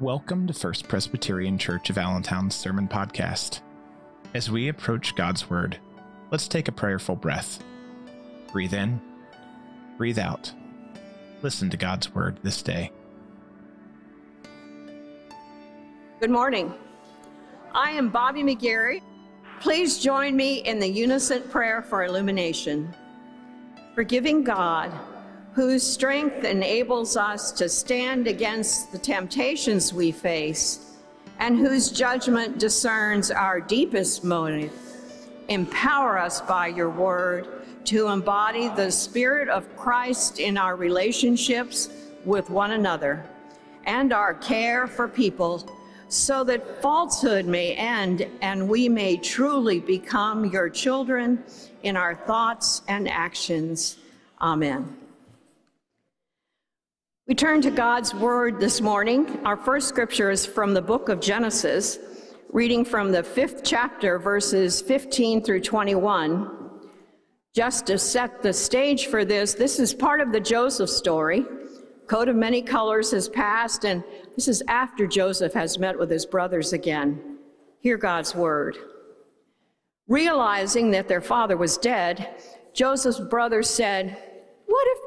Welcome to First Presbyterian Church of Allentown's Sermon Podcast. As we approach God's Word, let's take a prayerful breath. Breathe in, breathe out. Listen to God's Word this day. Good morning. I am Bobbie McGarey. Please join me in the unison prayer for illumination. Forgiving God, whose strength enables us to stand against the temptations we face, and whose judgment discerns our deepest motive. Empower us by your word to embody the Spirit of Christ in our relationships with one another and our care for people, so that falsehood may end and we may truly become your children in our thoughts and actions. Amen. We turn to God's Word this morning. Our first scripture is from the book of Genesis, reading from the fifth chapter, verses 15 through 21. Just to set the stage for this, this is part of the Joseph story. Coat of many colors has passed, and this is after Joseph has met with his brothers again. Hear God's Word. Realizing that their father was dead, Joseph's brothers said,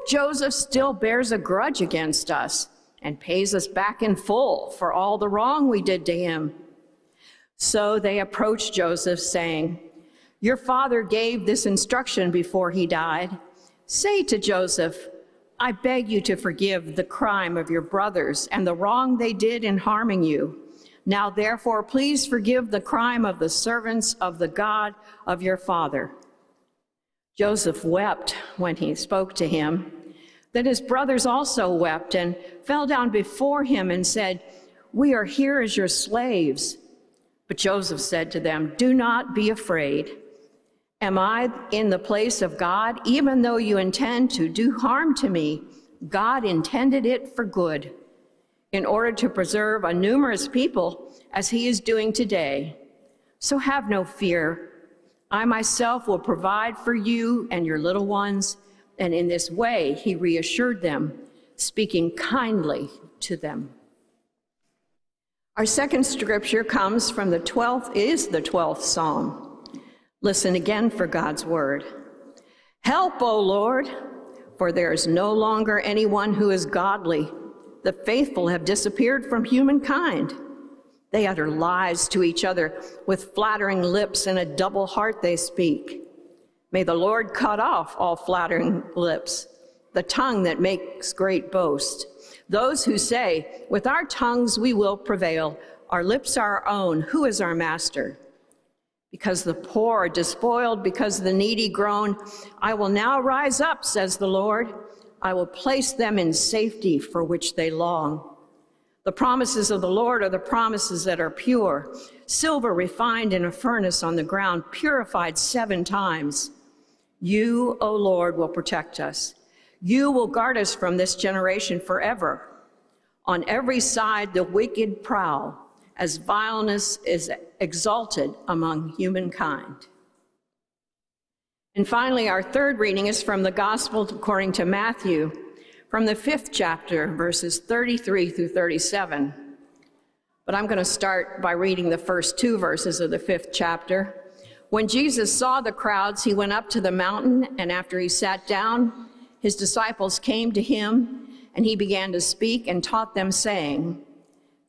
Joseph still bears a grudge against us and pays us back in full for all the wrong we did to him? So they approached Joseph, saying, Your father gave this instruction before he died. Say to Joseph, I beg you to forgive the crime of your brothers and the wrong they did in harming you. Now, therefore, please forgive the crime of the servants of the God of your father. Joseph wept when he spoke to him. Then his brothers also wept and fell down before him and said, We are here as your slaves. But Joseph said to them, Do not be afraid. Am I in the place of God? Even though you intend to do harm to me, God intended it for good, in order to preserve a numerous people as he is doing today. So have no fear. I myself will provide for you and your little ones. And in this way, he reassured them, speaking kindly to them. Our second scripture comes from the 12th, is the 12th Psalm. Listen again for God's word. Help, O Lord, for there is no longer anyone who is godly. The faithful have disappeared from humankind. They utter lies to each other with flattering lips and a double heart they speak. May the Lord cut off all flattering lips, the tongue that makes great boast. Those who say, With our tongues we will prevail, our lips are our own, who is our master? Because the poor are despoiled, because the needy groan, I will now rise up, says the Lord. I will place them in safety for which they long. The promises of the Lord are the promises that are pure, silver refined in a furnace on the ground, purified seven times. You, O Lord, will protect us. You will guard us from this generation forever. On every side, the wicked prowl, as vileness is exalted among humankind. And finally, our third reading is from the Gospel according to Matthew, from the fifth chapter, verses 33 through 37. But I'm going to start by reading the first two verses of the fifth chapter. When Jesus saw the crowds, he went up to the mountain, and after he sat down, his disciples came to him, and he began to speak and taught them, saying,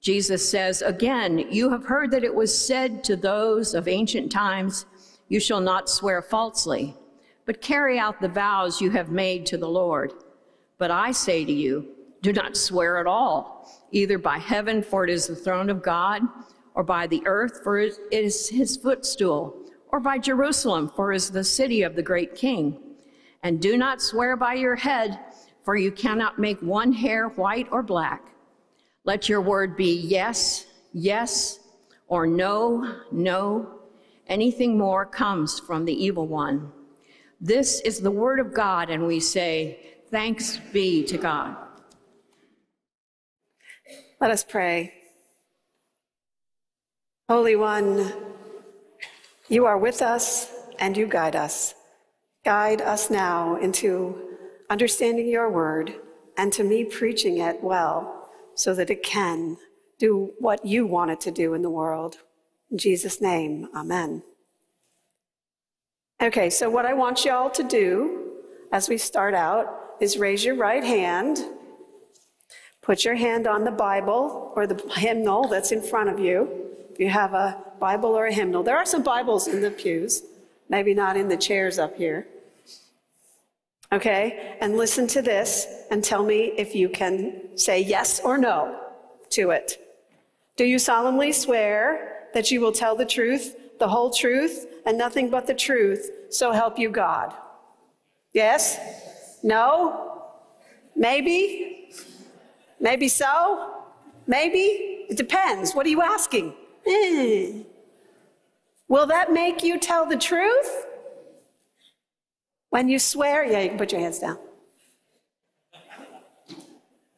Jesus says, Again, you have heard that it was said to those of ancient times, You shall not swear falsely, but carry out the vows you have made to the Lord. But I say to you, do not swear at all, either by heaven, for it is the throne of God, or by the earth, for it is his footstool, or by Jerusalem, for it is the city of the great king. And do not swear by your head, for you cannot make one hair white or black. Let your word be yes, yes, or no, no. Anything more comes from the evil one. This is the word of God, and we say, Thanks be to God. Let us pray. Holy One, you are with us and you guide us. Guide us now into understanding your word and to me preaching it well so that it can do what you want it to do in the world. In Jesus' name, amen. Okay, so what I want y'all to do as we start out is raise your right hand, put your hand on the Bible or the hymnal that's in front of you. You have a Bible or a hymnal, there are some Bibles in the pews, maybe not in the chairs up here. Okay, and listen to this and tell me if you can say yes or no to it. Do you solemnly swear that you will tell the truth, the whole truth, and nothing but the truth, so help you God? Yes? No? Maybe? Maybe so? Maybe? It depends. What are you asking? Eh. Will that make you tell the truth? When you swear, yeah, you can put your hands down.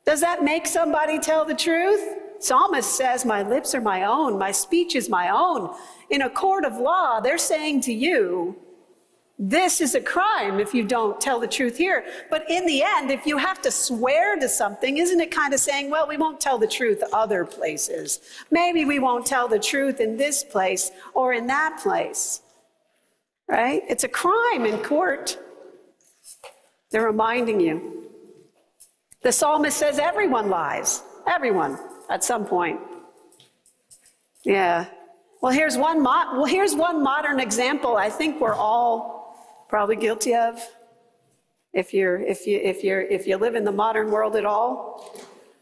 Does that make somebody tell the truth? Psalmist says, My lips are my own, my speech is my own. In a court of law, they're saying to you, this is a crime if you don't tell the truth here. But in the end, if you have to swear to something, isn't it kind of saying, well, we won't tell the truth other places? Maybe we won't tell the truth in this place or in that place right? It's a crime in court. They're reminding you. The psalmist says everyone lies. Everyone at some point. Yeah. Well, here's one mo- well, here's one modern example I think we're all probably guilty of. If you're if you if you're if you live in the modern world at all,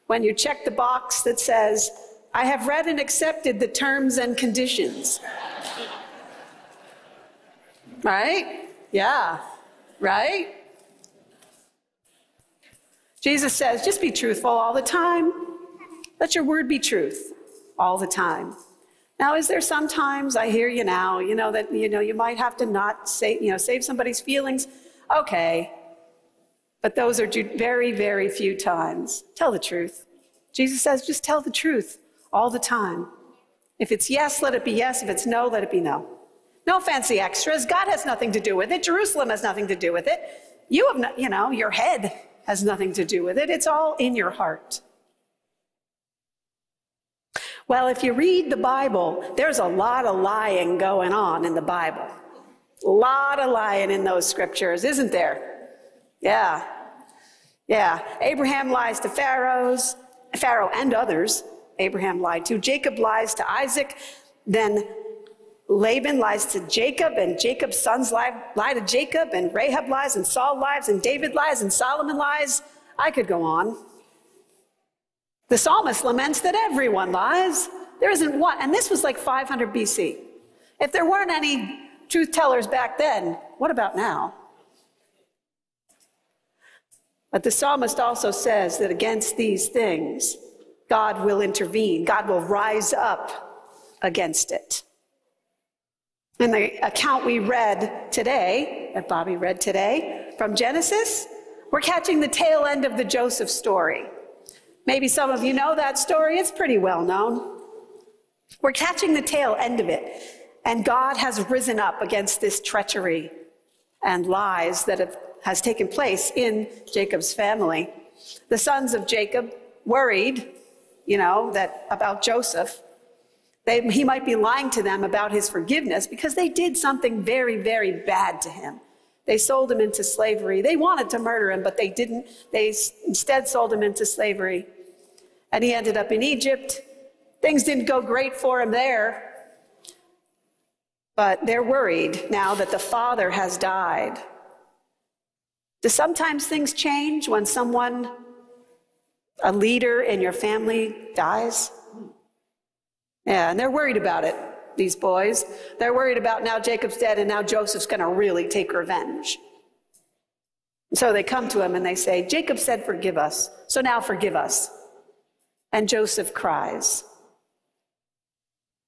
when you check the box that says, I have read and accepted the terms and conditions. Right? Yeah. Right? Jesus says, just be truthful all the time. Let your word be truth all the time. Now, is there sometimes I hear you now, you know, that you know you might have to not say, you know, save somebody's feelings? Okay. But those are very, very few times. Tell the truth. Jesus says, just tell the truth all the time. If it's yes, let it be yes. If it's no, let it be no. No fancy extras. God has nothing to do with it. Jerusalem has nothing to do with it. You have, no, you know, your head has nothing to do with it. It's all in your heart. Well, if you read the Bible, there's a lot of lying going on in the Bible. A lot of lying in those scriptures, isn't there? Yeah. Yeah. Abraham lies to Pharaohs, Pharaoh and others. Abraham lied to. Jacob lies to Isaac. Then Laban lies to Jacob, and Jacob's sons lie, lie to Jacob, and Rahab lies, and Saul lies, and David lies, and Solomon lies. I could go on. The psalmist laments that everyone lies. There isn't one, and this was like 500 BC. If there weren't any truth tellers back then, what about now? But the psalmist also says that against these things, God will intervene, God will rise up against it. In the account we read today, that Bobbie read today from Genesis, we're catching the tail end of the Joseph story. Maybe some of you know that story, it's pretty well known. We're catching the tail end of it, and God has risen up against this treachery and lies that have, has taken place in Jacob's family. The sons of Jacob worried, you know, that about Joseph they, he might be lying to them about his forgiveness because they did something very, very bad to him. They sold him into slavery. They wanted to murder him, but they didn't. They instead sold him into slavery. And he ended up in Egypt. Things didn't go great for him there. But they're worried now that the father has died. Do sometimes things change when someone, a leader in your family, dies? Yeah, and they're worried about it, these boys. They're worried about now Jacob's dead and now Joseph's going to really take revenge. So they come to him and they say, Jacob said, Forgive us. So now forgive us. And Joseph cries.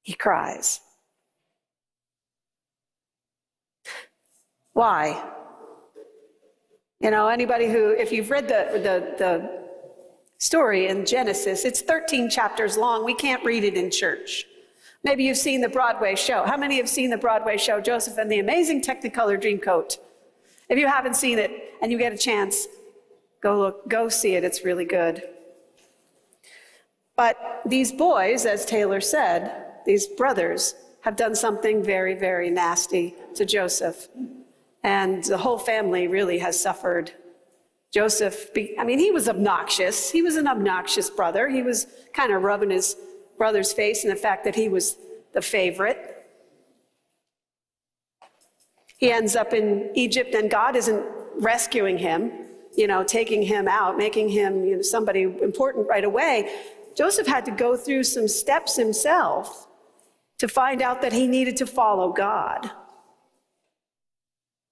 He cries. Why? You know, anybody who, if you've read the, the, the story in Genesis. It's 13 chapters long. We can't read it in church. Maybe you've seen the Broadway show. How many have seen the Broadway show, Joseph and the Amazing Technicolor Dreamcoat? If you haven't seen it and you get a chance, go look, go see it. It's really good. But these boys, as Taylor said, these brothers, have done something very, very nasty to Joseph. And the whole family really has suffered. Joseph, I mean, he was obnoxious. He was an obnoxious brother. He was kind of rubbing his brother's face in the fact that he was the favorite. He ends up in Egypt, and God isn't rescuing him, you know, taking him out, making him you know, somebody important right away. Joseph had to go through some steps himself to find out that he needed to follow God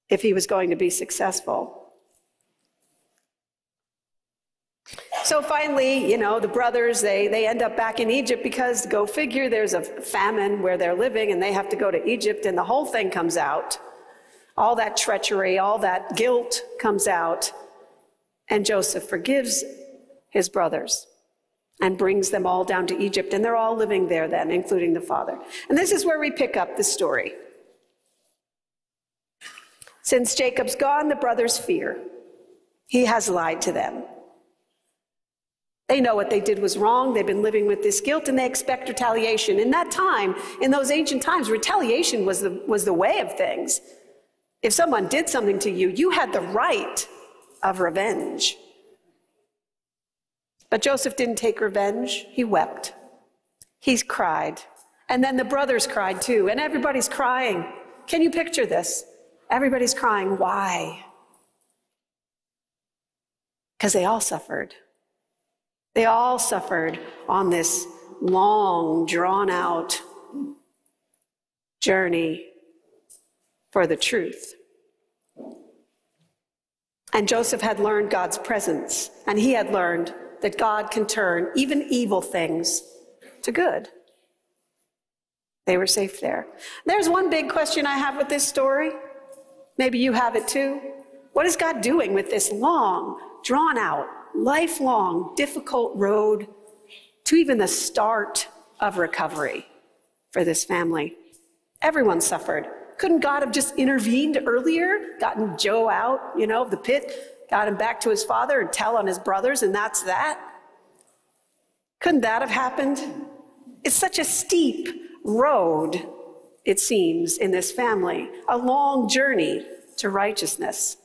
if he was going to be successful. So finally, you know, the brothers, they, they end up back in Egypt because, go figure, there's a famine where they're living and they have to go to Egypt and the whole thing comes out. All that treachery, all that guilt comes out. And Joseph forgives his brothers and brings them all down to Egypt. And they're all living there then, including the father. And this is where we pick up the story. Since Jacob's gone, the brothers fear. He has lied to them. They know what they did was wrong. They've been living with this guilt and they expect retaliation. In that time, in those ancient times, retaliation was the, was the way of things. If someone did something to you, you had the right of revenge. But Joseph didn't take revenge, he wept. He's cried. And then the brothers cried too, and everybody's crying. Can you picture this? Everybody's crying. Why? Because they all suffered. They all suffered on this long, drawn out journey for the truth. And Joseph had learned God's presence, and he had learned that God can turn even evil things to good. They were safe there. There's one big question I have with this story. Maybe you have it too. What is God doing with this long, drawn out, lifelong, difficult road to even the start of recovery for this family? Everyone suffered. Couldn't God have just intervened earlier, gotten Joe out, you know, the pit, got him back to his father and tell on his brothers, and that's that? Couldn't that have happened? It's such a steep road, it seems, in this family, a long journey to righteousness.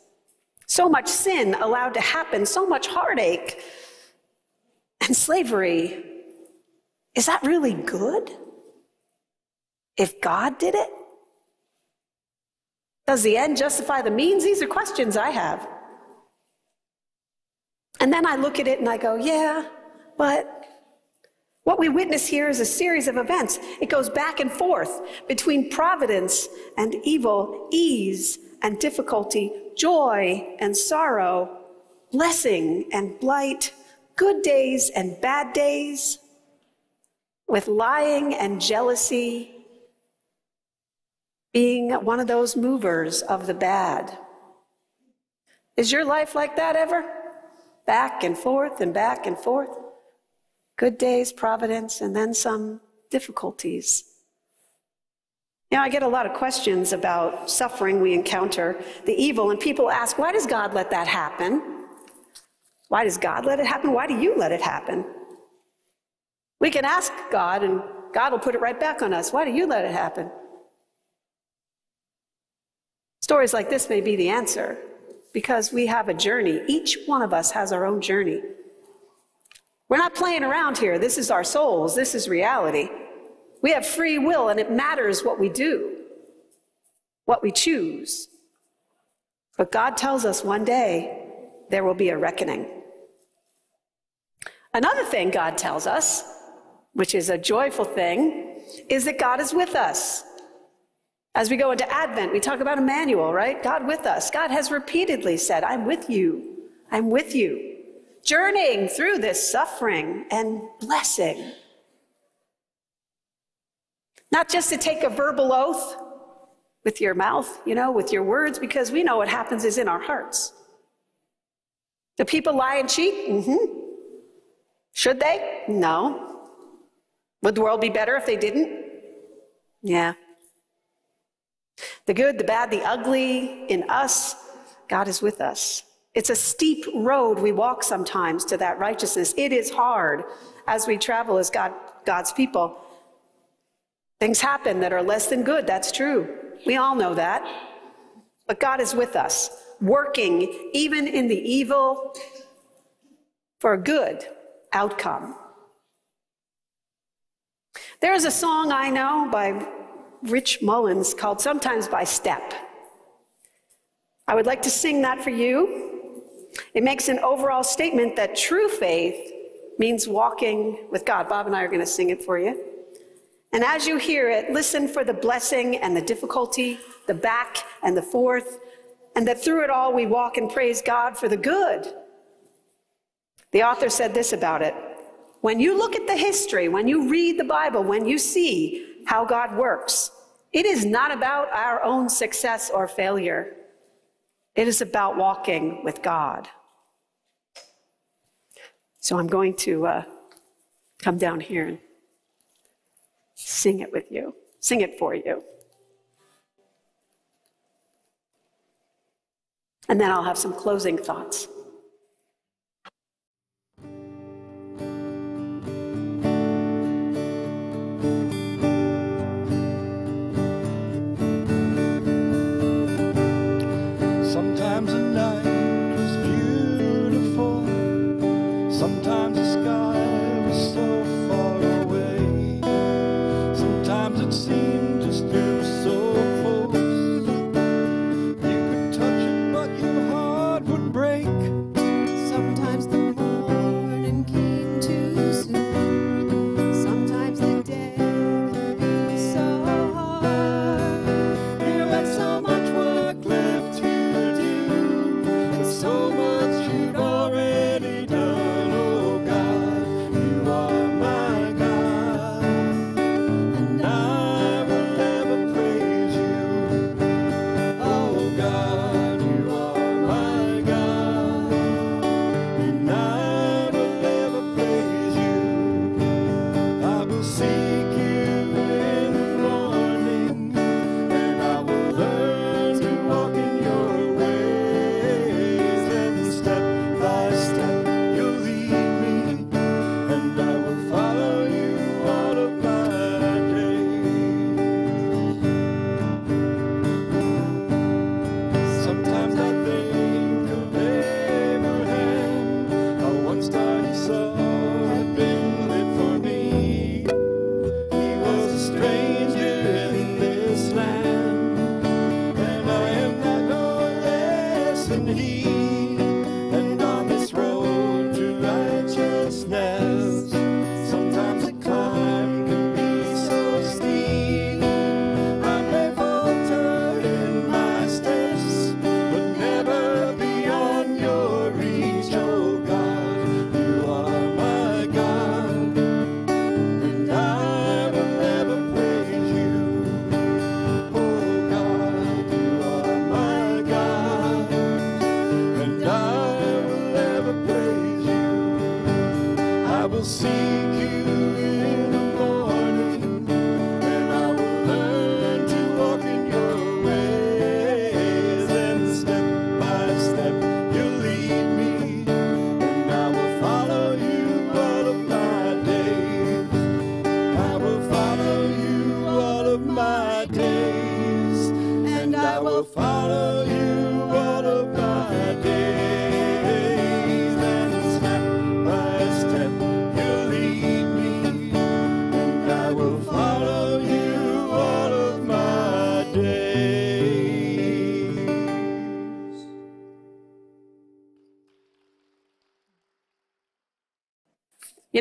So much sin allowed to happen, so much heartache and slavery. Is that really good? If God did it? Does the end justify the means? These are questions I have. And then I look at it and I go, yeah, but what we witness here is a series of events. It goes back and forth between providence and evil, ease and difficulty, joy and sorrow, blessing and blight, good days and bad days, with lying and jealousy being one of those movers of the bad. Is your life like that ever? Back and forth and back and forth. Good days, providence, and then some difficulties. You know, I get a lot of questions about suffering we encounter, the evil, and people ask, why does God let that happen? Why does God let it happen? Why do you let it happen? We can ask God, and God will put it right back on us. Why do you let it happen? Stories like this may be the answer because we have a journey. Each one of us has our own journey. We're not playing around here. This is our souls, this is reality. We have free will, and it matters what we do, what we choose. But God tells us one day there will be a reckoning. Another thing God tells us, which is a joyful thing, is that God is with us. As we go into Advent, we talk about Emmanuel, right? God with us. God has repeatedly said, I'm with you. I'm with you. Journeying through this suffering and blessing. Not just to take a verbal oath with your mouth, you know, with your words, because we know what happens is in our hearts. Do people lie and cheat? Mm-hmm. Should they? No. Would the world be better if they didn't? Yeah. The good, the bad, the ugly in us, God is with us. It's a steep road we walk sometimes to that righteousness. It is hard as we travel as God, God's people. Things happen that are less than good. That's true. We all know that. But God is with us, working even in the evil for a good outcome. There is a song I know by Rich Mullins called Sometimes by Step. I would like to sing that for you. It makes an overall statement that true faith means walking with God. Bob and I are going to sing it for you. And as you hear it, listen for the blessing and the difficulty, the back and the forth, and that through it all we walk and praise God for the good. The author said this about it When you look at the history, when you read the Bible, when you see how God works, it is not about our own success or failure. It is about walking with God. So I'm going to uh, come down here and sing it with you, sing it for you. And then I'll have some closing thoughts.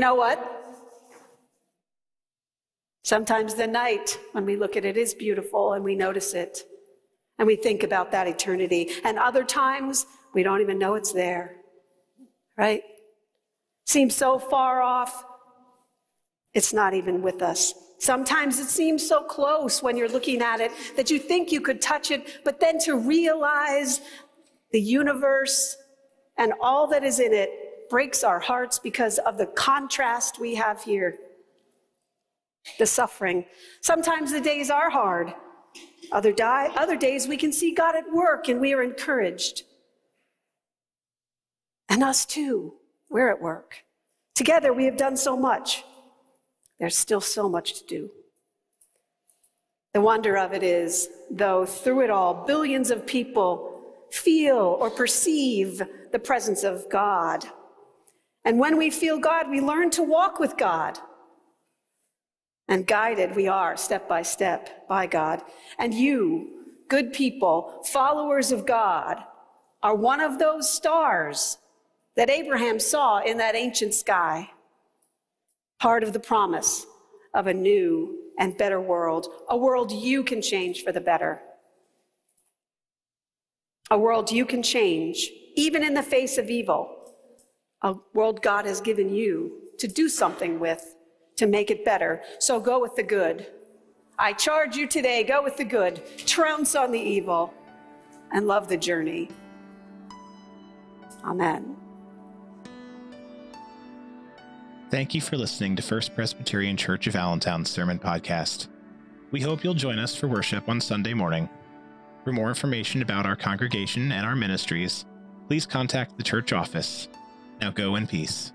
Know what? Sometimes the night, when we look at it, is beautiful and we notice it and we think about that eternity. And other times, we don't even know it's there, right? Seems so far off, it's not even with us. Sometimes it seems so close when you're looking at it that you think you could touch it, but then to realize the universe and all that is in it breaks our hearts because of the contrast we have here the suffering. Sometimes the days are hard. Other, die, other days we can see God at work and we are encouraged. And us too. We're at work. Together we have done so much. There's still so much to do. The wonder of it is, though through it all, billions of people feel or perceive the presence of God. And when we feel God, we learn to walk with God. And guided we are step by step by God. And you, good people, followers of God, are one of those stars that Abraham saw in that ancient sky. Part of the promise of a new and better world, a world you can change for the better. A world you can change, even in the face of evil. A world God has given you to do something with, to make it better. So go with the good. I charge you today go with the good, trounce on the evil, and love the journey. Amen. Thank you for listening to First Presbyterian Church of Allentown's Sermon Podcast. We hope you'll join us for worship on Sunday morning. For more information about our congregation and our ministries, please contact the church office. Now go in peace.